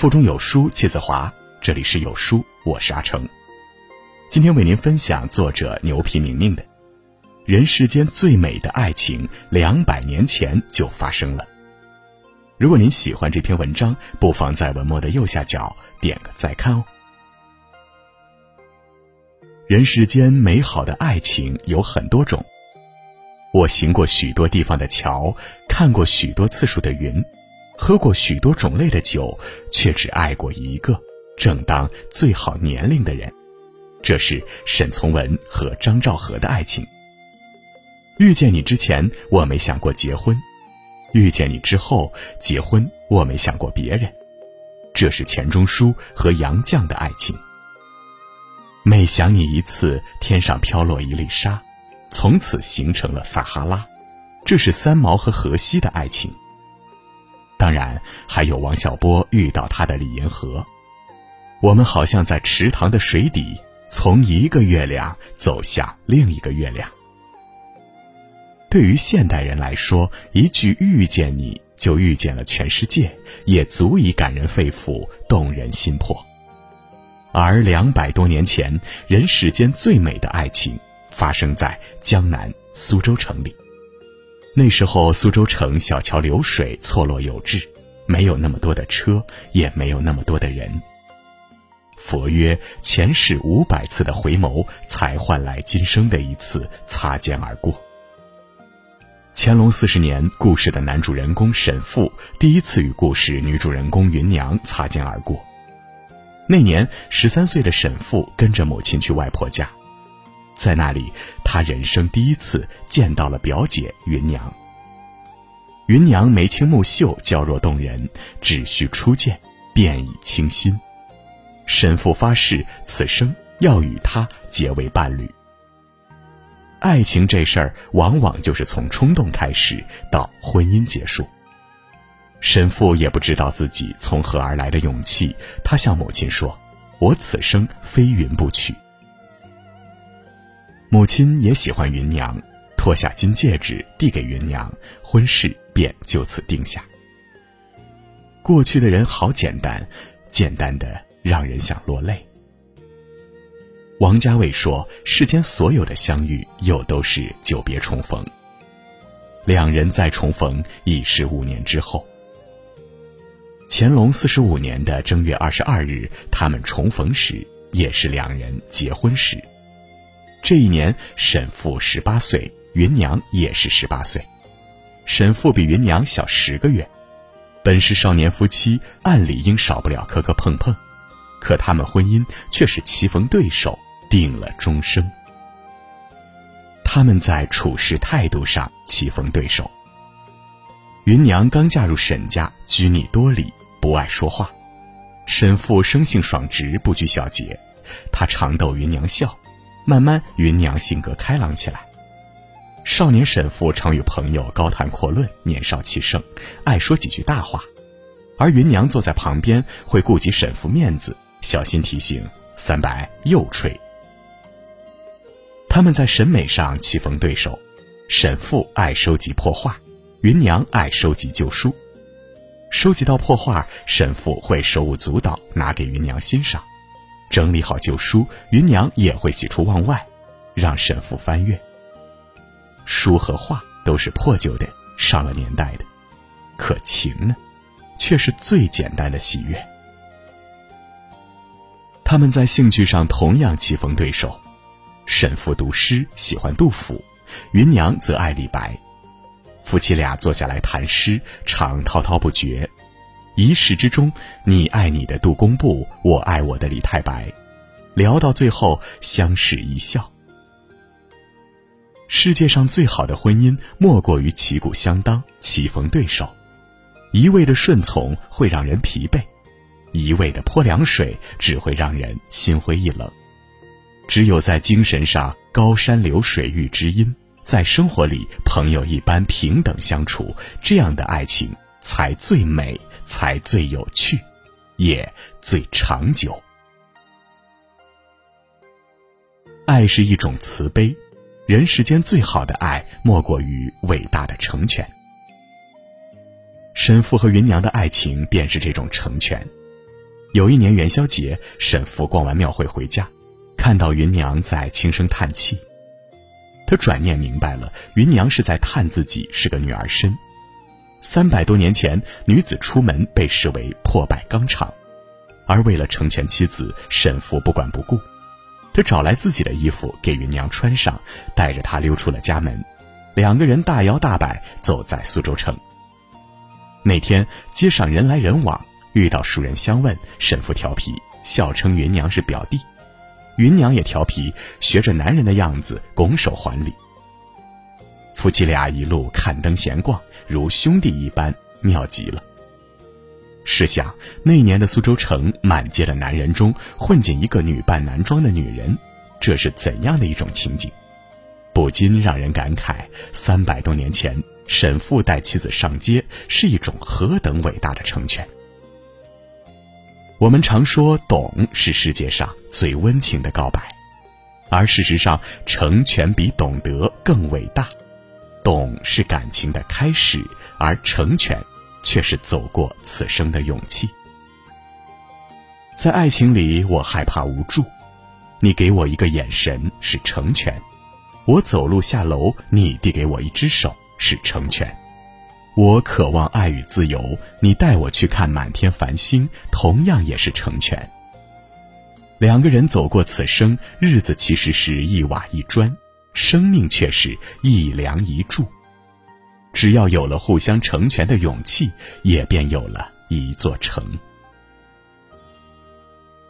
腹中有书气自华。这里是有书，我是阿成。今天为您分享作者牛皮明明的《人世间最美的爱情，两百年前就发生了》。如果您喜欢这篇文章，不妨在文末的右下角点个再看哦。人世间美好的爱情有很多种。我行过许多地方的桥，看过许多次数的云，喝过许多种类的酒，却只爱过一个正当最好年龄的人。这是沈从文和张兆和的爱情。遇见你之前，我没想过结婚；遇见你之后，结婚我没想过别人。这是钱钟书和杨绛的爱情。每想你一次，天上飘落一粒沙，从此形成了撒哈拉。这是三毛和荷西的爱情。当然，还有王小波遇到他的李银河。我们好像在池塘的水底，从一个月亮走向另一个月亮。对于现代人来说，一句“遇见你”就遇见了全世界，也足以感人肺腑、动人心魄。而两百多年前，人世间最美的爱情发生在江南苏州城里。那时候，苏州城小桥流水，错落有致，没有那么多的车，也没有那么多的人。佛曰：前世五百次的回眸，才换来今生的一次擦肩而过。乾隆四十年，故事的男主人公沈复第一次与故事女主人公芸娘擦肩而过。那年十三岁的沈复跟着母亲去外婆家，在那里，他人生第一次见到了表姐芸娘。芸娘眉清目秀，娇弱动人，只需初见，便已倾心。神父发誓，此生要与她结为伴侣。爱情这事儿，往往就是从冲动开始，到婚姻结束。神父也不知道自己从何而来的勇气，他向母亲说：“我此生非云不娶。”母亲也喜欢芸娘，脱下金戒指递给芸娘，婚事便就此定下。过去的人好简单，简单的让人想落泪。王家卫说：“世间所有的相遇，又都是久别重逢。两人再重逢，已是五年之后。”乾隆四十五年的正月二十二日，他们重逢时，也是两人结婚时。这一年，沈复十八岁，芸娘也是十八岁。沈复比芸娘小十个月，本是少年夫妻，按理应少不了磕磕碰碰，可他们婚姻却是棋逢对手，定了终生。他们在处事态度上棋逢对手。芸娘刚嫁入沈家，拘泥多礼。不爱说话，沈父生性爽直，不拘小节。他常逗芸娘笑，慢慢芸娘性格开朗起来。少年沈父常与朋友高谈阔论，年少气盛，爱说几句大话。而芸娘坐在旁边，会顾及沈父面子，小心提醒：“三白又吹。”他们在审美上棋逢对手，沈父爱收集破画，芸娘爱收集旧书。收集到破画，沈父会手舞足蹈拿给芸娘欣赏；整理好旧书，芸娘也会喜出望外，让沈父翻阅。书和画都是破旧的、上了年代的，可情呢，却是最简单的喜悦。他们在兴趣上同样棋逢对手，沈父读诗喜欢杜甫，芸娘则爱李白。夫妻俩坐下来谈诗，常滔滔不绝。一世之中，你爱你的杜工部，我爱我的李太白。聊到最后，相视一笑。世界上最好的婚姻，莫过于旗鼓相当，棋逢对手。一味的顺从会让人疲惫，一味的泼凉水只会让人心灰意冷。只有在精神上高山流水遇知音。在生活里，朋友一般平等相处，这样的爱情才最美，才最有趣，也最长久。爱是一种慈悲，人世间最好的爱，莫过于伟大的成全。沈父和芸娘的爱情便是这种成全。有一年元宵节，沈父逛完庙会回家，看到芸娘在轻声叹气。他转念明白了，芸娘是在叹自己是个女儿身。三百多年前，女子出门被视为破败纲常，而为了成全妻子，沈父不管不顾。他找来自己的衣服给芸娘穿上，带着她溜出了家门。两个人大摇大摆走在苏州城。那天街上人来人往。遇到熟人相问，沈父调皮，笑称芸娘是表弟，芸娘也调皮，学着男人的样子拱手还礼。夫妻俩一路看灯闲逛，如兄弟一般，妙极了。试想，那年的苏州城，满街的男人中混进一个女扮男装的女人，这是怎样的一种情景？不禁让人感慨：三百多年前，沈父带妻子上街，是一种何等伟大的成全。我们常说“懂”是世界上最温情的告白，而事实上，成全比懂得更伟大。懂是感情的开始，而成全却是走过此生的勇气。在爱情里，我害怕无助，你给我一个眼神是成全；我走路下楼，你递给我一只手是成全。我渴望爱与自由，你带我去看满天繁星，同样也是成全。两个人走过此生，日子其实是一瓦一砖，生命却是一梁一柱。只要有了互相成全的勇气，也便有了一座城。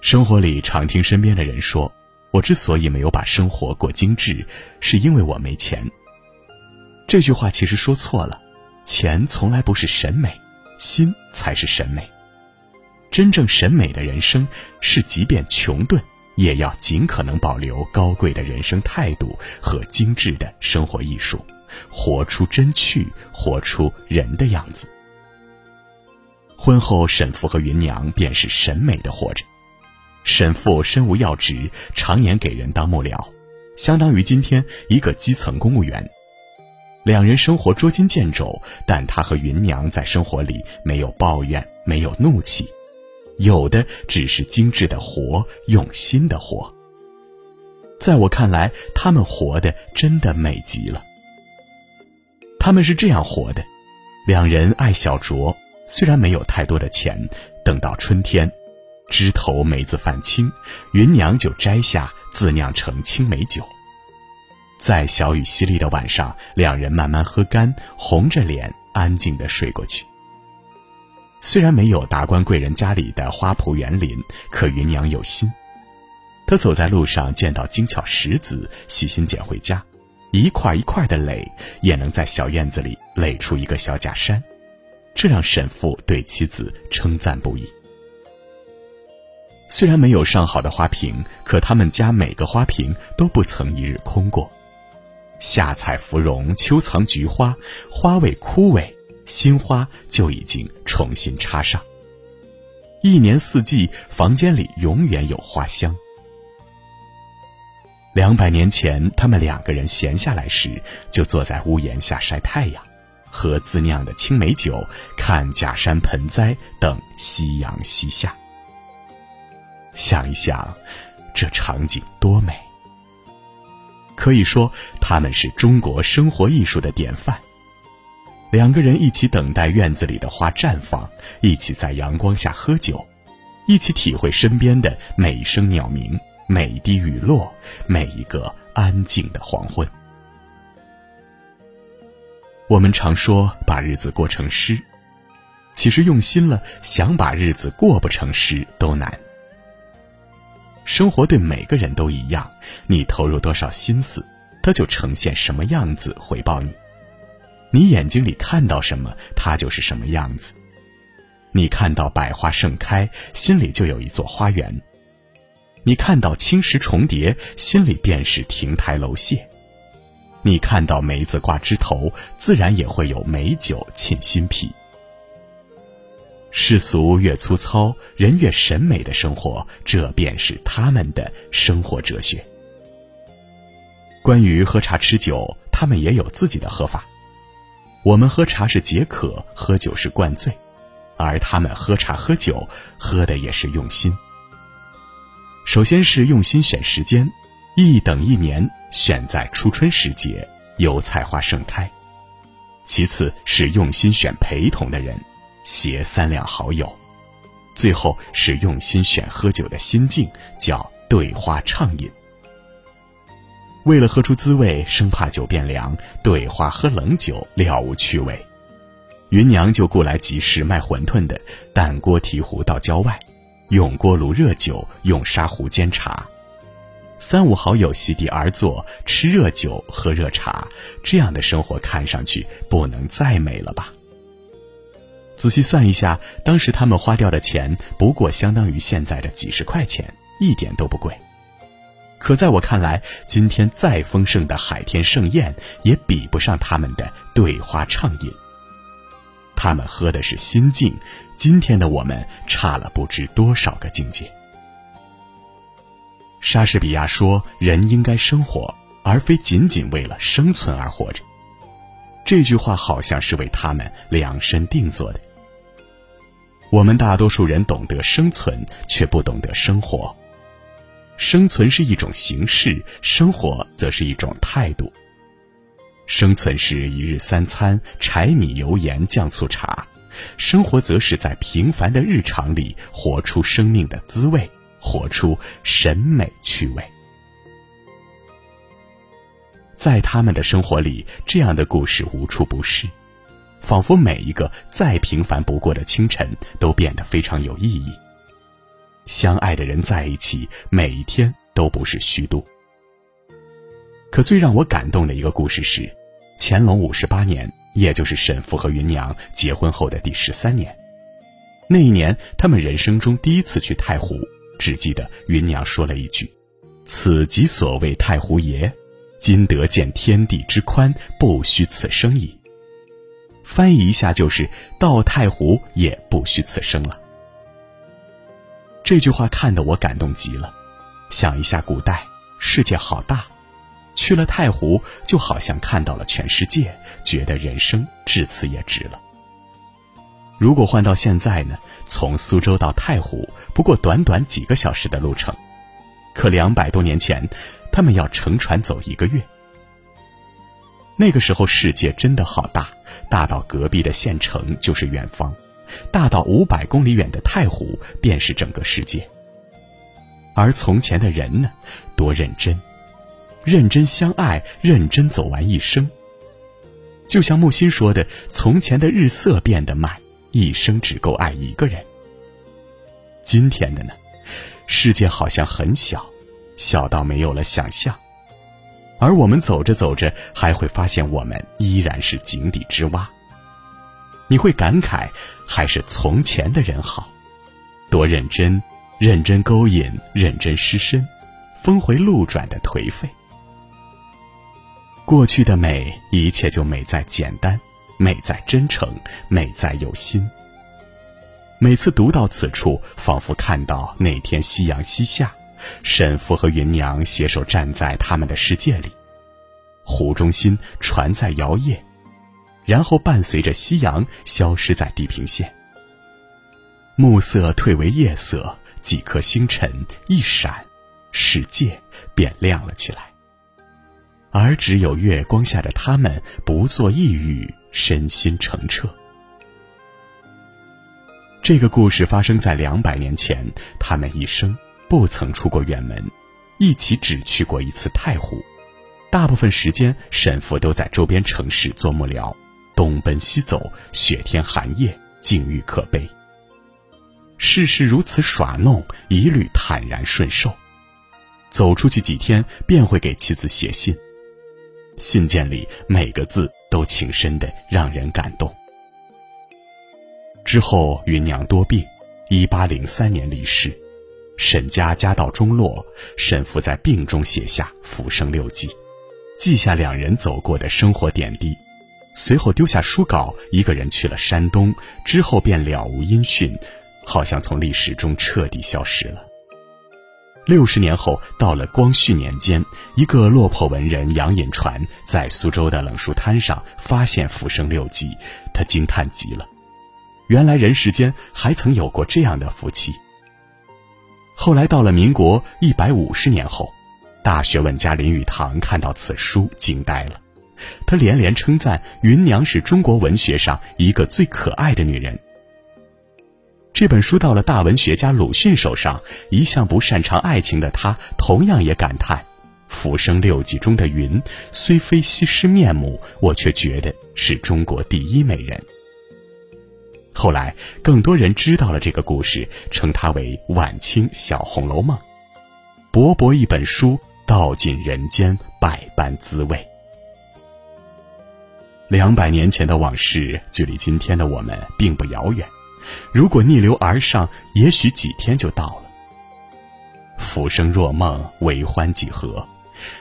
生活里常听身边的人说：“我之所以没有把生活过精致，是因为我没钱。”这句话其实说错了。钱从来不是审美，心才是审美。真正审美的人生，是即便穷顿，也要尽可能保留高贵的人生态度和精致的生活艺术，活出真趣，活出人的样子。婚后，沈父和芸娘便是审美的活着。沈父身无要职，常年给人当幕僚，相当于今天一个基层公务员。两人生活捉襟见肘，但他和芸娘在生活里没有抱怨，没有怒气，有的只是精致的活，用心的活。在我看来，他们活的真的美极了。他们是这样活的：两人爱小酌，虽然没有太多的钱，等到春天，枝头梅子泛青，芸娘就摘下，自酿成青梅酒。在小雨淅沥的晚上，两人慢慢喝干，红着脸安静的睡过去。虽然没有达官贵人家里的花圃园林，可芸娘有心。她走在路上，见到精巧石子，细心捡回家，一块一块的垒，也能在小院子里垒出一个小假山，这让沈父对妻子称赞不已。虽然没有上好的花瓶，可他们家每个花瓶都不曾一日空过。夏采芙蓉，秋藏菊花，花未枯萎，新花就已经重新插上。一年四季，房间里永远有花香。两百年前，他们两个人闲下来时，就坐在屋檐下晒太阳，喝自酿的青梅酒，看假山盆栽等夕阳西下。想一想，这场景多美！可以说，他们是中国生活艺术的典范。两个人一起等待院子里的花绽放，一起在阳光下喝酒，一起体会身边的每一声鸟鸣、每一滴雨落、每一个安静的黄昏。我们常说把日子过成诗，其实用心了，想把日子过不成诗都难。生活对每个人都一样，你投入多少心思，它就呈现什么样子回报你。你眼睛里看到什么，它就是什么样子。你看到百花盛开，心里就有一座花园；你看到青石重叠，心里便是亭台楼榭；你看到梅子挂枝头，自然也会有美酒沁心脾。世俗越粗糙，人越审美的生活，这便是他们的生活哲学。关于喝茶吃酒，他们也有自己的喝法。我们喝茶是解渴，喝酒是灌醉，而他们喝茶喝酒，喝的也是用心。首先是用心选时间，一等一年选在初春时节，油菜花盛开；其次是用心选陪同的人，携三两好友；最后是用心选喝酒的心境，叫对花畅饮。为了喝出滋味，生怕酒变凉，对花喝冷酒了无趣味。芸娘就雇来集市卖馄饨的，担锅提壶到郊外，用锅炉热酒，用砂壶煎茶。三五好友席地而坐，吃热酒，喝热茶，这样的生活看上去不能再美了吧？仔细算一下，当时他们花掉的钱，不过相当于现在的几十块钱，一点都不贵。可在我看来，今天再丰盛的海天盛宴，也比不上他们的对花畅饮。他们喝的是心境，今天的我们差了不知多少个境界。莎士比亚说：“人应该生活，而非仅仅为了生存而活着。”这句话好像是为他们量身定做的。我们大多数人懂得生存，却不懂得生活。生存是一种形式，生活则是一种态度。生存是一日三餐，柴米油盐酱醋茶；生活则是在平凡的日常里活出生命的滋味，活出审美趣味。在他们的生活里，这样的故事无处不是，仿佛每一个再平凡不过的清晨都变得非常有意义。相爱的人在一起，每一天都不是虚度。可最让我感动的一个故事是。乾隆五十八年，也就是沈复和芸娘结婚后的第十三年，那一年，他们人生中第一次去太湖，只记得芸娘说了一句：“此即所谓太湖爷，今得见天地之宽，不虚此生矣。”翻译一下就是到太湖也不虚此生了。这句话看得我感动极了，想一下古代，世界好大。去了太湖，就好像看到了全世界，觉得人生至此也值了。如果换到现在呢？从苏州到太湖，不过短短几个小时的路程，可两百多年前，他们要乘船走一个月。那个时候，世界真的好大，大到隔壁的县城就是远方，大到五百公里远的太湖便是整个世界。而从前的人呢，多认真。认真相爱，认真走完一生。就像木心说的：“从前的日色变得慢，一生只够爱一个人。”今天的呢？世界好像很小，小到没有了想象。而我们走着走着，还会发现我们依然是井底之蛙。你会感慨，还是从前的人好，多认真，认真勾引，认真失身，峰回路转的颓废。过去的美，一切就美在简单，美在真诚，美在有心。每次读到此处，仿佛看到那天夕阳西下，沈父和芸娘携手站在他们的世界里，湖中心，船在摇曳，然后伴随着夕阳消失在地平线。暮色退为夜色，几颗星辰一闪，世界便亮了起来。而只有月光下的他们不做抑郁，身心澄澈。这个故事发生在两百年前，他们一生不曾出过远门，一起只去过一次太湖，大部分时间沈父都在周边城市做幕僚，东奔西走，雪天寒夜，境遇可悲。事事如此耍弄，一律坦然顺受，走出去几天便会给妻子写信。信件里每个字都情深的让人感动。之后，芸娘多病，一八零三年离世。沈家家道中落，沈父在病中写下《浮生六记》，记下两人走过的生活点滴。随后丢下书稿，一个人去了山东，之后便了无音讯，好像从历史中彻底消失了。六十年后，到了光绪年间，一个落魄文人杨隐传在苏州的冷书摊上发现《浮生六记》，他惊叹极了。原来人世间还曾有过这样的夫妻。后来到了民国一百五十年后，大学问家林语堂看到此书惊呆了，他连连称赞芸娘是中国文学上一个最可爱的女人。这本书到了大文学家鲁迅手上，一向不擅长爱情的他，同样也感叹：“浮生六记中的云，虽非西施面目，我却觉得是中国第一美人。”后来，更多人知道了这个故事，称它为晚清小《红楼梦》。薄薄一本书，道尽人间百般滋味。两百年前的往事，距离今天的我们并不遥远。如果逆流而上，也许几天就到了。浮生若梦，为欢几何？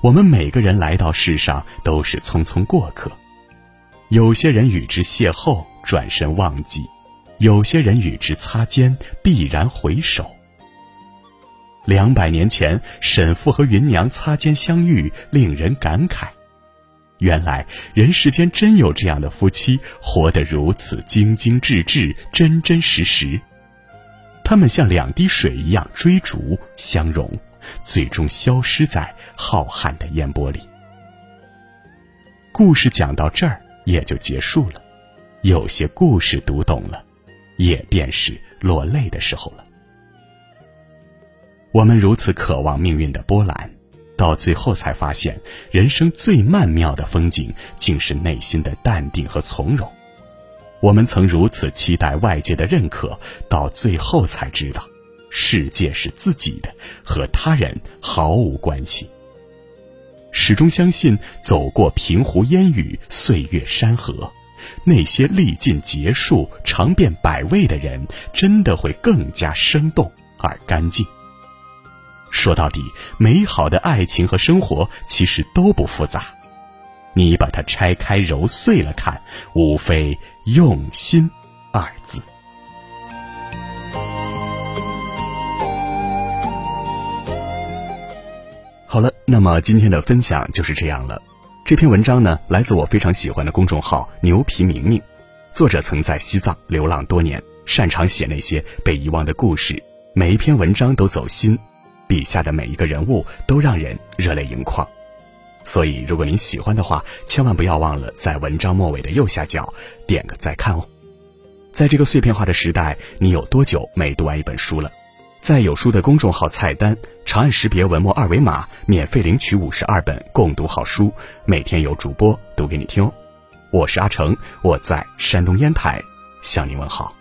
我们每个人来到世上，都是匆匆过客。有些人与之邂逅，转身忘记；有些人与之擦肩，必然回首。两百年前，沈复和芸娘擦肩相遇，令人感慨。原来人世间真有这样的夫妻，活得如此精精致致、真真实实。他们像两滴水一样追逐相融，最终消失在浩瀚的烟波里。故事讲到这儿也就结束了。有些故事读懂了，也便是落泪的时候了。我们如此渴望命运的波澜。到最后才发现，人生最曼妙的风景，竟是内心的淡定和从容。我们曾如此期待外界的认可，到最后才知道，世界是自己的，和他人毫无关系。始终相信，走过平湖烟雨、岁月山河，那些历尽劫数、尝遍百味的人，真的会更加生动而干净。说到底，美好的爱情和生活其实都不复杂，你把它拆开揉碎了看，无非用心二字。好了，那么今天的分享就是这样了。这篇文章呢，来自我非常喜欢的公众号“牛皮明明”，作者曾在西藏流浪多年，擅长写那些被遗忘的故事，每一篇文章都走心。笔下的每一个人物都让人热泪盈眶，所以如果您喜欢的话，千万不要忘了在文章末尾的右下角点个再看哦。在这个碎片化的时代，你有多久没读完一本书了？在有书的公众号菜单长按识别文末二维码，免费领取五十二本共读好书，每天有主播读给你听哦。我是阿成，我在山东烟台向您问好。